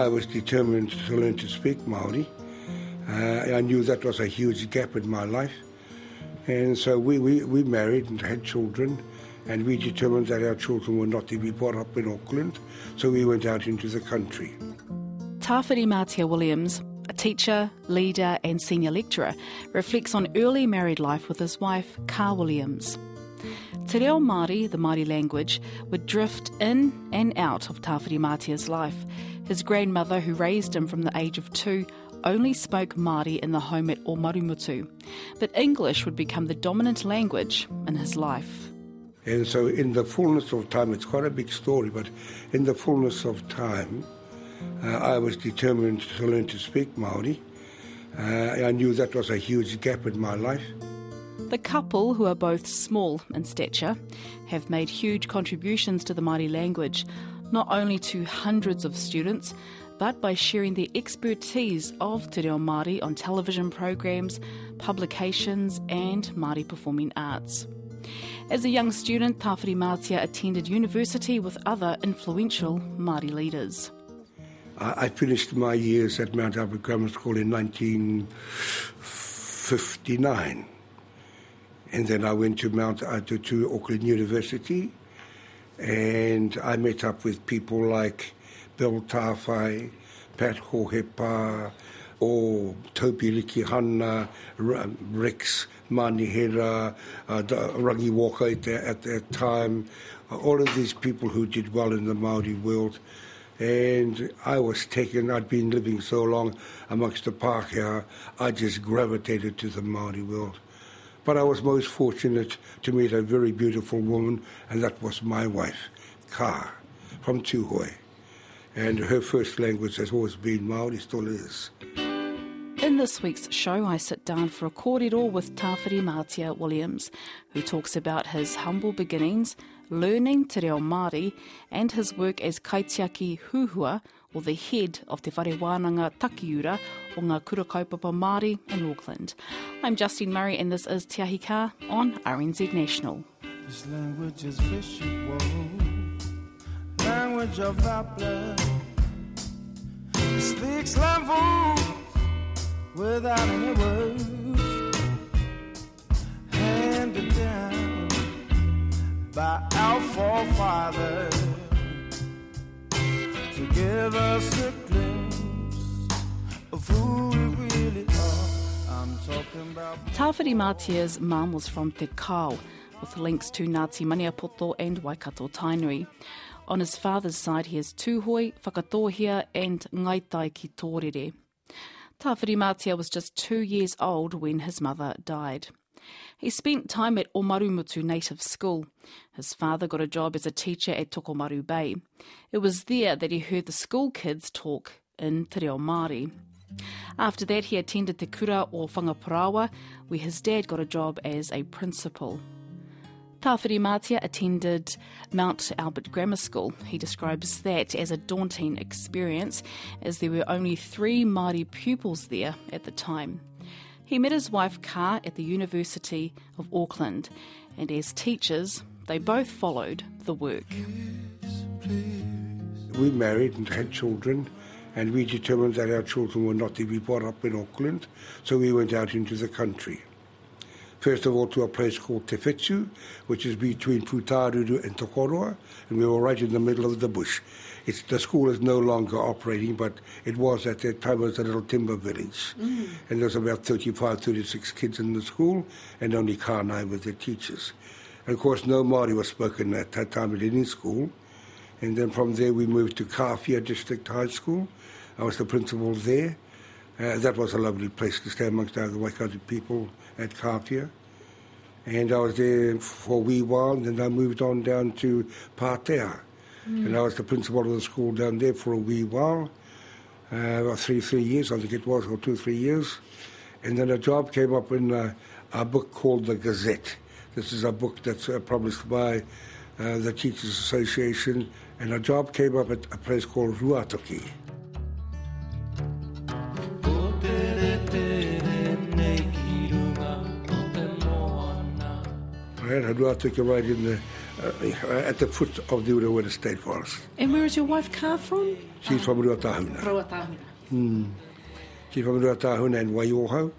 I was determined to learn to speak Maori. Uh, I knew that was a huge gap in my life. And so we, we, we married and had children, and we determined that our children were not to be brought up in Auckland, so we went out into the country. Tawhirimatea Williams, a teacher, leader, and senior lecturer, reflects on early married life with his wife, Ka Williams. Te reo Māori, the Māori language, would drift in and out of Tawhirimatea's life. His grandmother, who raised him from the age of two, only spoke Māori in the home at Omarumutu, but English would become the dominant language in his life. And so, in the fullness of time, it's quite a big story, but in the fullness of time, uh, I was determined to learn to speak Maori. Uh, I knew that was a huge gap in my life. The couple, who are both small in stature, have made huge contributions to the Māori language, not only to hundreds of students, but by sharing the expertise of Te Reo Māori on television programs, publications, and Māori performing arts. As a young student, Tawhirimatea attended university with other influential Māori leaders. I finished my years at Mount Albert Grammar School in 1959. And then I went to Mount uh, to, to Auckland University, and I met up with people like Bill Tawhai, Pat Hohepa, or Topi Riki Hanna, Rex Manihera, uh, Rangi Walker at, at that time, all of these people who did well in the Maori world. And I was taken, I'd been living so long amongst the Pākehā, I just gravitated to the Maori world. But I was most fortunate to meet a very beautiful woman, and that was my wife, Ka, from Tūhoe. And her first language has always been Maori, still is. In this week's show, I sit down for a kōrero with Tawhirimatea Williams, who talks about his humble beginnings, learning te reo Māori, and his work as kaitiaki huhua, or the head of Te Whare Wānanga Takiura o ngā kura kaupapa Māori in Auckland. I'm Justine Murray and this is Te Ahi Kaa on RNZ National. This language is visual, language of speaks without any words, handed down by our forefathers to give us a glimpse of who we really are. I'm talking about. Tawhirimatea's mum was from Te Kao, with links to Ngāti Maniapoto and Waikato Tainui. On his father's side, he has Tūhoe, Whakatōhea, and Ngaitai ki Tōrere. Matia was just two years old when his mother died. He spent time at Omarumutu Native School. His father got a job as a teacher at Tokomaru Bay. It was there that he heard the school kids talk in Te Reo Māori. After that, he attended Te Kura o Whangaparawa, where his dad got a job as a principal. Tawhirimatea attended Mount Albert Grammar School. He describes that as a daunting experience, as there were only three Māori pupils there at the time. He met his wife Ka at the University of Auckland, and as teachers, they both followed the work. We married and had children, and we determined that our children were not to be brought up in Auckland, so we went out into the country. First of all, to a place called Te Whetū, which is between Putaruru and Tokoroa, and we were right in the middle of the bush. It's, the school is no longer operating, but it was at that time, it was a little timber village. Mm. And there was about 35, 36 kids in the school, and only Ka and I were the teachers. And of course, no Māori was spoken at that time at any school. And then from there, we moved to Kawhia District High School. I was the principal there. Uh, that was a lovely place to stay amongst other Waikato people at Kawhia. And I was there for a wee while, and then I moved on down to Pātea. Mm. And I was the principal of the school down there for a wee while, uh, about three, three years, I think it was, or two, three years. And then a job came up in uh, a book called The Gazette. This is a book that's uh, published by uh, the Teachers Association, and a job came up at a place called Ruatoki. I had Ruatoki right in the uh, at the foot of the Urewera State Forest. And where is your wife Ka from? She's from Ruatahuna. Ruatahuna. She's from Ruatahuna and Waiohau.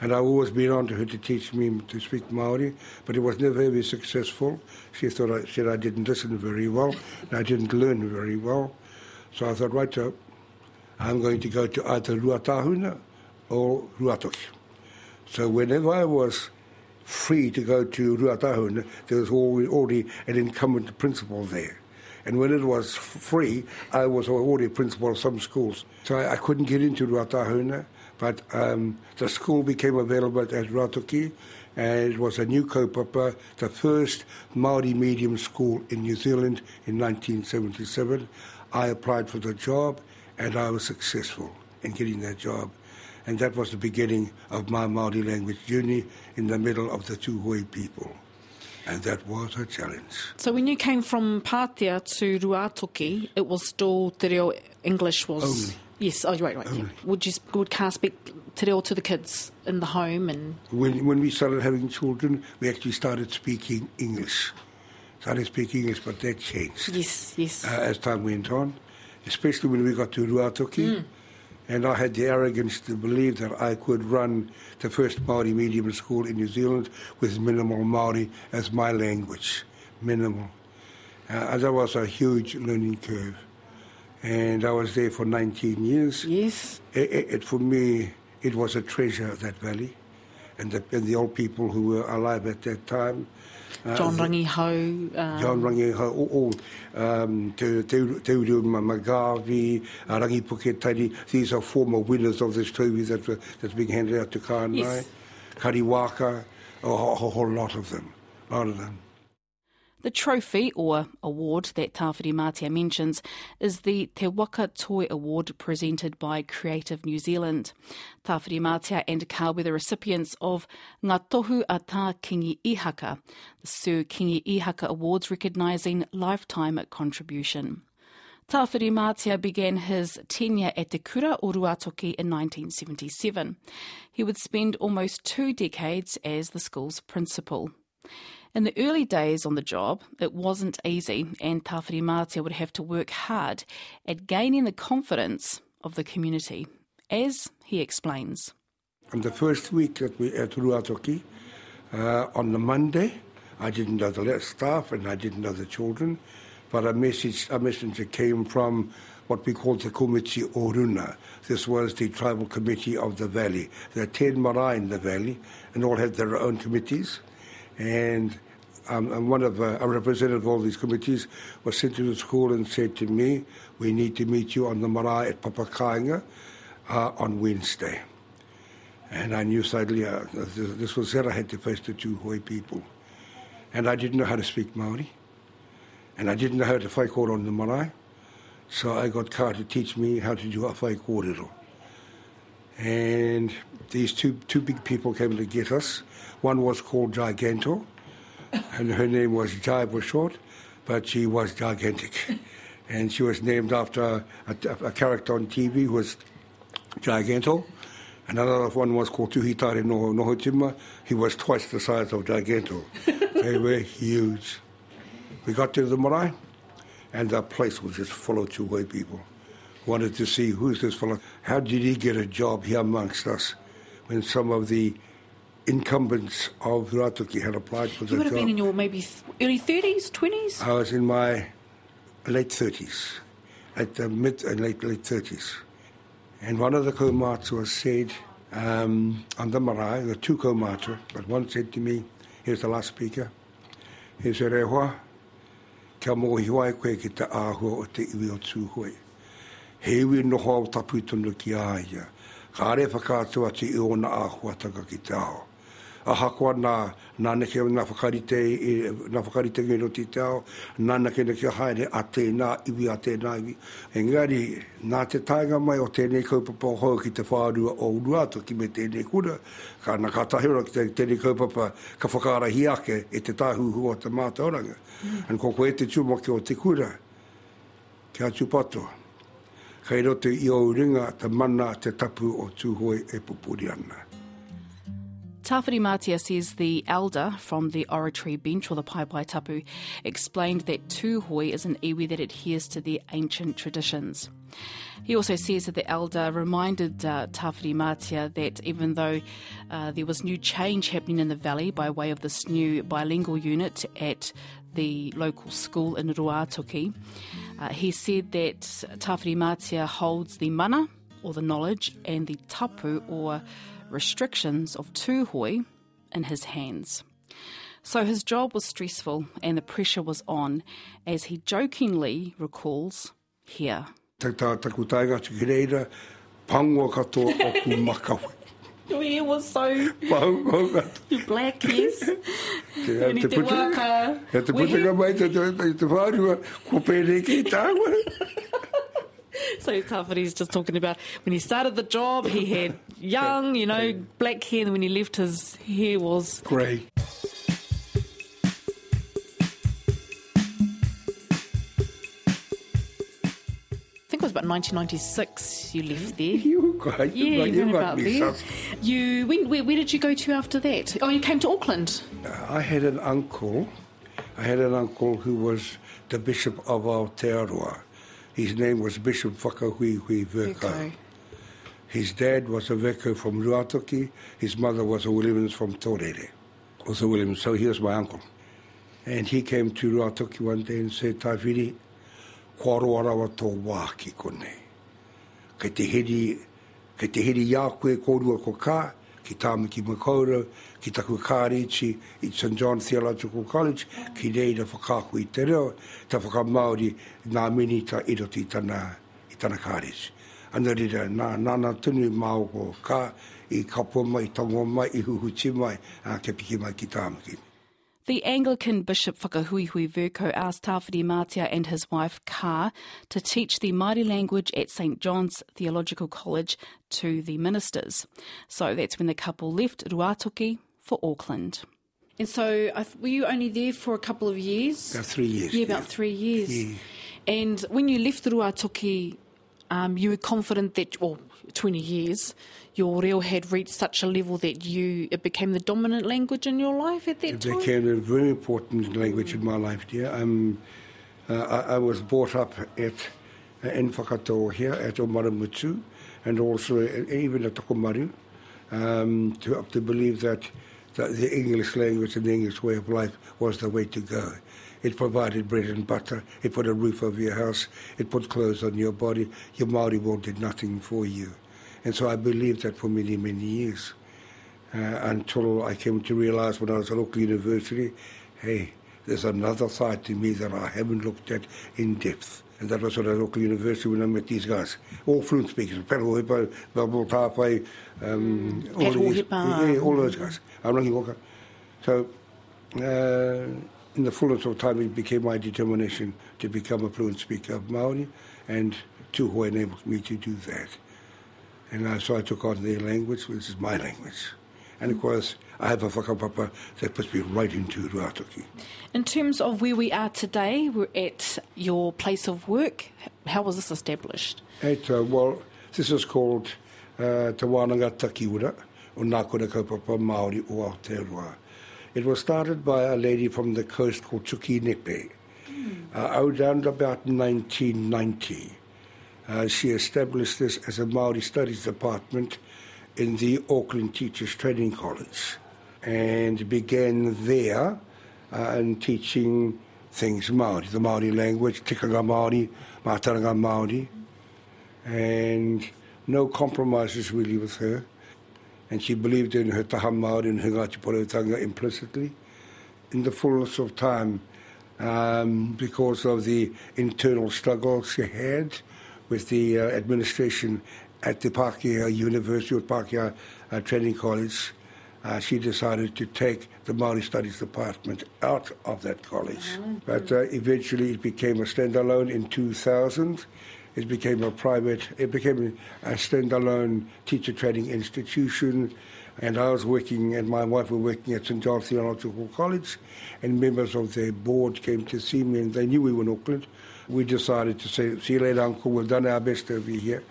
And I've always been on to her to teach me to speak Maori, but it was never very successful. She thought I said I didn't listen very well, and I didn't learn very well. So I thought, right, so I'm going to go to either Ruatahuna or Ruatoki. So whenever I was free to go to Ruatahuna, there was already, an incumbent principal there. And when it was free, I was already principal of some schools. So I, I couldn't get into Ruatahuna, but um, the school became available at Ruatoki, and it was a new kaupapa, the first Maori medium school in New Zealand in 1977. I applied for the job, and I was successful in getting that job. And that was the beginning of my Maori language journey in the middle of the Tuhoe people. And that was a challenge. So when you came from Pātea to Ruatoki, it was still Te Reo English was... Only. Yes, oh, right, right. Yeah. Would you would Ka speak Te Reo to the kids in the home and... When, when we started having children, we actually started speaking English. Started speaking English, but that changed Yes, yes. uh, as time went on, especially when we got to Ruatoki. And I had the arrogance to believe that I could run the first Maori medium school in New Zealand with minimal Maori as my language. Minimal. Uh, that was a huge learning curve. And I was there for 19 years. yes. It, it, it, for me, it was a treasure, that valley. And the, and the old people who were alive at that time. Uh, John Rangi Ho. Um, John Rangi, ha- all, all um, Te, te, te Ma- Magavi, uh, Rangi Puketari, these are former winners of this trophy that, were- that's being handed out to Kānai. Yes. Kariwaka, a, whole- a whole lot of them, a lot of them. The trophy, or award, that Tawhirimatea mentions is the Te Waka Toi Award presented by Creative New Zealand. Tawhirimatea and ka were the recipients of Ngā Tohu a Tā Kingi Ihaka, the Sir Kingi Ihaka Awards recognising lifetime contribution. Tawhirimatea began his tenure at Te Kura o Ruatoki in 1977. He would spend almost two decades as the school's principal. In the early days on the job, it wasn't easy, and Tawhirimatea would have to work hard at gaining the confidence of the community, as he explains. On the first week that we at Ruatoki, uh, on the Monday, I didn't know the staff and I didn't know the children, but a message, a messenger came from what we call the Komiti Oruna. This was the tribal committee of the valley. There are 10 marae in the valley, and all had their own committees. And um, and one of uh, a representative of all these committees was sent to the school and said to me, "We need to meet you on the marae at Papakainga uh, on Wednesday." And I knew suddenly uh, this, was it. I had to face the Tūhoe people. And I didn't know how to speak Maori. And I didn't know how to whaikoro on the marae. So I got Ka to teach me how to do a whaikorero. And these two, two big people came to get us. One was called Giganto, and her name was Jai was short, but she was gigantic. And she was named after a, a, a character on TV who was Giganto. And another one was called Tuhitare no, Nohotima. He was twice the size of Giganto. they were huge. We got to the marae, and the place was just full of Tūhoe people. Wanted to see who's this fellow. How did he get a job here amongst us when some of the incumbents of Ruatoki had applied for the job? You would have job? been in your maybe early 30s, 20s? I was in my late 30s, at the mid and late, late 30s. And one of the kaumātua said, um, on the marae, the two kaumātua, but one said to me, here's the last speaker, he said, e hoa, kia mōhi wai koe ki te āhua o te iwi o iwi noho au tapu tonu ki āia, ka are whakātua te i ona āhua taka ki te ao. A hakoa nā, nā neke nā whakarite, i- nā whakarite ngai no te tau, nā neke neke haere a tēnā iwi a tēnā iwi. Engari, nā te tainga mai o tēnei kaupapa hau ki te whārua o uruato ki me tēnei kura, ka nā ka tahira ki tēnei kaupapa ka whakarahi ake e te tāhuhu o te mātauranga. Mm. An ko koe te tūmaki o te kura, kia tūpato. Kei roto i o ringa te mana te tapu o tūhoe e pupuri ana. Mātia says the elder from the oratory bench or the paepae tapu explained that tūhoe is an iwi that adheres to the ancient traditions. He also says that the elder reminded uh, Tawhirimatea that even though uh, there was new change happening in the valley by way of this new bilingual unit at the local school in Ruatoki, uh, he said that Tawhirimatea holds the mana, or the knowledge, and the tapu, or restrictions of tūhoe, in his hands. So his job was stressful and the pressure was on, as he jokingly recalls here. Te tā taku tainga ki reira, pango katoa o ku makawe. Your hair was so Pango katoa. black, yes. Te, waka. e te puta mai te, te, te, te whārua, ko pere ki tāua. So Tawhiri's just talking about when he started the job, he had young, you know, black hair, and when he left, his hair was Grey. About 1996 you left mm-hmm. there. You got, Yeah, you, you got, you got me there. something. You when, where, where did you go to after that? Oh, you came to Auckland. Uh, I had an uncle. I had an uncle who was the bishop of Aotearoa. His name was Bishop Whakahuihui. Okay. His dad was a Vercoe from Ruatoki. His mother was a Williams from Torere. Was a Williams, so he was my uncle. And he came to Ruatoki one day and said, Tawhiri, kua roa rawa tō wā ki konei. Kei te heri, kei te heri ia koe kōrua ko kā, ki tāma ki ki taku kārīchi i St. John Theological College, ki reira whakāku i te reo, ta whakamauri nā mini ta iroti i tana, i tana kārīchi. Ana rira, nā nāna tunu māo ko kā, i kapo mai, i tango mai, i huhuti mai, a ke piki mai ki tāmaki. The Anglican Bishop Whakahuihui Vercoe asked Tawhirimatea and his wife Ka to teach the Māori language at St John's Theological College to the ministers. So that's when the couple left Ruatoki for Auckland. And so were you only there for a couple of years? About three years. Yeah, about three years. Yeah. And when you left Ruatoki, um, you were confident that, well, 20 years, your reo had reached such a level that you it became the dominant language in your life at that It time? became a very important language in my life, dear. Um, uh, I, I was brought up at uh, in here at Omarumutu and also uh, even at Tokomaru um, to, to believe that, that the English language and the English way of life was the way to go. It provided bread and butter. It put a roof over your house. It put clothes on your body. Your Maori world did nothing for you. And so I believed that for many, many years uh, until I came to realize when I was at Auckland University, hey, there's another side to me that I haven't looked at in depth. And that was when I was at Auckland University when I met these guys, all fluent speakers, Pero Hipa, Babel Tāpai, um, all, these- Hipa. yeah, all those guys. Arangi Waka. So, uh, in the fullness of time, it became my determination to become a fluent speaker of Maori, and Tuhoe enabled me to do that. And uh, so I took on their language, which is my language. And of course, I have a whakapapa that puts me right into Ruatoki. In terms of where we are today, we're at your place of work. How was this established? At, uh, well, this is called uh, Te Wānanga Takiura, o Nākura Kaupapa Māori o Aotearoa. It was started by a lady from the coast called Tuki Nepe. Uh, around about 1990, uh, she established this as a Māori Studies Department in the Auckland Teachers Training College and began there uh, in teaching things Māori, the Māori language, tikanga Māori, mātaranga Māori, and no compromises really with her. And she believed in her taha Māori and her Ngāti implicitly. In the fullness of time, um, because of the internal struggles she had with the uh, administration at the Pākehā University or Pākehā uh, Training College, uh, she decided to take the Māori Studies Department out of that college. But uh, eventually it became a standalone in 2000. It became a private, it became a standalone teacher training institution. And I was working, and my wife were working at St. John's Theological College, and members of their board came to see me, and they knew we were in Auckland. We decided to say, see you later, Uncle, we've done our best over here.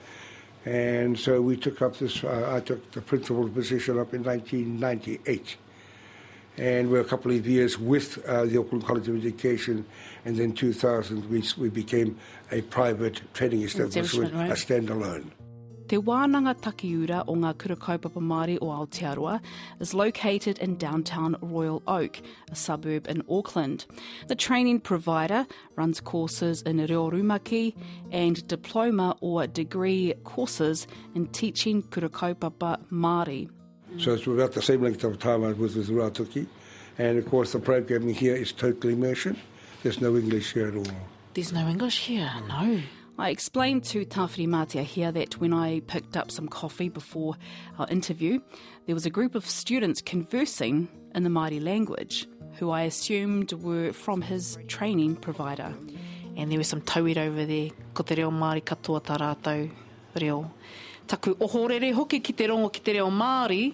And so we took up this, uh, I took the principal position up in 1998. And we're a couple of years with uh, the Auckland College of Education, and then 2000 we, we became a private training establishment, right. a standalone. Te wānanga takiura o ngā kura kaupapa Māori o Aotearoa is located in downtown Royal Oak, a suburb in Auckland. The training provider runs courses in reo rumaki and diploma or degree courses in teaching kura kaupapa Māori. So it's about the same length of time I was with Ruatoki. And of course, the programming here is total immersion. There's no English here at all. There's no English here, no. I explained to Tawhirimatea here that when I picked up some coffee before our interview, there was a group of students conversing in the Māori language, who I assumed were from his training provider. And there was some tauira over there, ko te reo Māori katoa tā rātou reo. Taku ohorere hoki ki te rongo ki te reo Māori.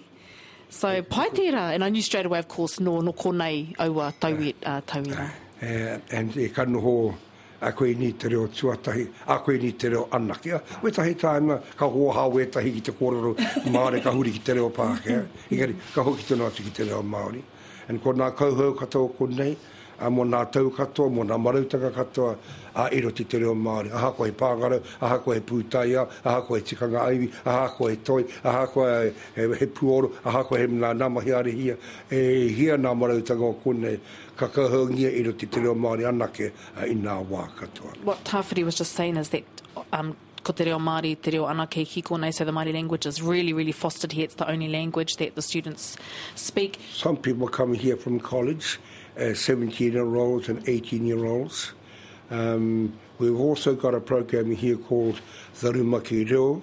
So, pai tērā. And I knew straight away, of course, no, no konei aua tauit, uh, tauira. Uh, and e kanu ho a koe ni te reo tuatahi, a koe ni te reo anaki. A, we tahi tāna, ka hoa hawe tahi ki te kōrero Māori, ka huri ki te reo Pākehā. Engari, ka hoki tōna atu ki te reo Māori. And ko nā kauhau katoa ko nei, a mo nā tau katoa, mo nā marautaka katoa, a iro te te reo Māori. Aha koe pāngaro, aha koe pūtaia, aha koe tikanga aiwi, aha koe toi, aha koe he, he puoro, aha koe he nā namahi are hia. E hia nā marautaka o konei, ka kauhaungia iro te te reo Māori anake a i nā wā katoa. What Tawhiri was just saying is that um, ko te reo Māori, te reo anake ki konei, so the Māori language is really, really fostered here. It's the only language that the students speak. Some people come here from college, uh, 17-year-olds and 18-year-olds. Um, we've also got a program here called the Rumaki Reo,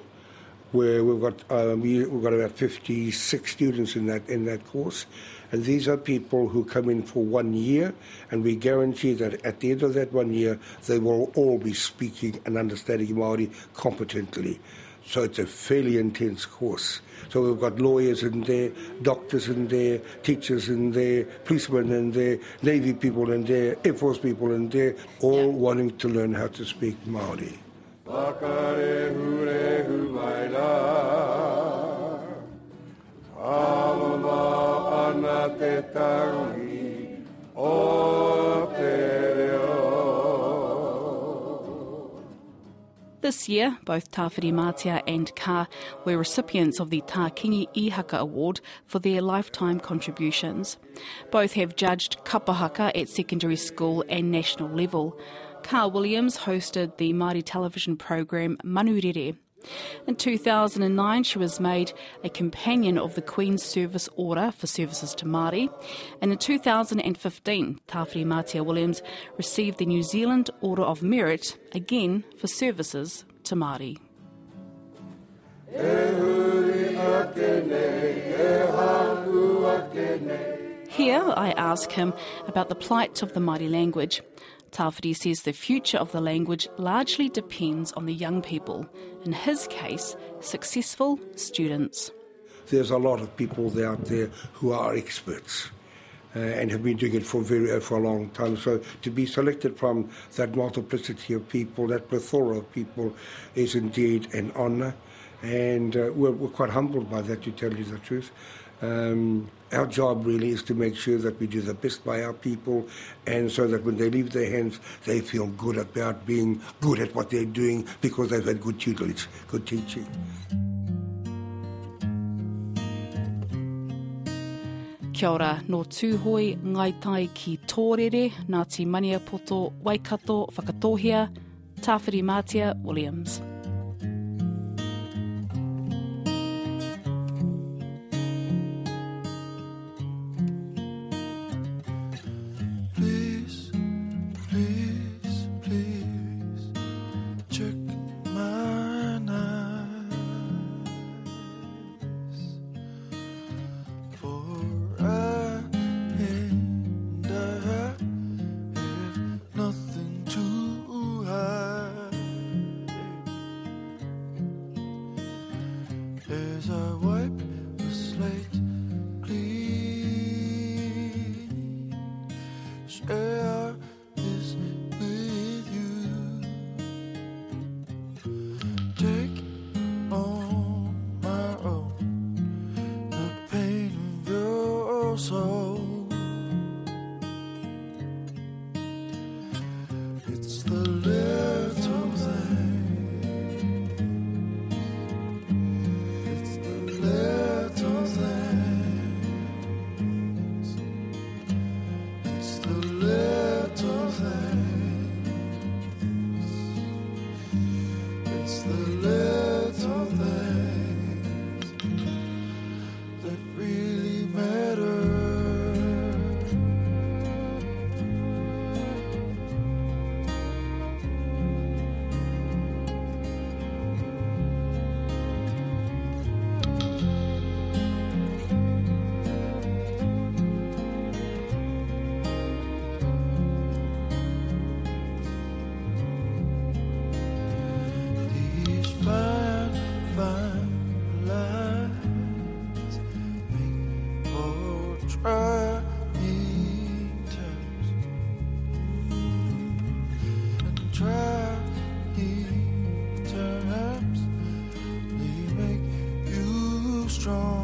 where we've got um, we've got about 56 students in that in that course, and these are people who come in for one year, and we guarantee that at the end of that one year they will all be speaking and understanding Maori competently. So it's a fairly intense course. So we've got lawyers in there, doctors in there, teachers in there, policemen in there, Navy people in there, Air Force people in there, all wanting to learn how to speak Maori. Whakarehurehu This year, both Tawhirimatea and Ka were recipients of the Tā Kingi Ihaka Award for their lifetime contributions. Both have judged kapahaka at secondary school and national level. Ka Williams hosted the Māori television program Manurere. In 2009, she was made a companion of the Queen's Service Order for services to Māori, and in 2015, Tawhirimatea Williams received the New Zealand Order of Merit, again for services to Māori. Here, I ask him about the plight of the Māori language. Tawhiri says the future of the language largely depends on the young people, in his case, successful students. There's a lot of people out there who are experts. Uh, and have been doing it for very for a long time. So to be selected from that multiplicity of people, that plethora of people, is indeed an honour, and uh, we're, we're quite humbled by that. To tell you the truth, um, our job really is to make sure that we do the best by our people, and so that when they leave their hands, they feel good about being good at what they're doing because they've had good tutelage, good teaching. Kia ora, no tūhoi, ngai tai ki tōrere, Ngāti Maniapoto, Waikato, Whakatohia, Tawhiri Mātia Williams. As I wipe the slate strong.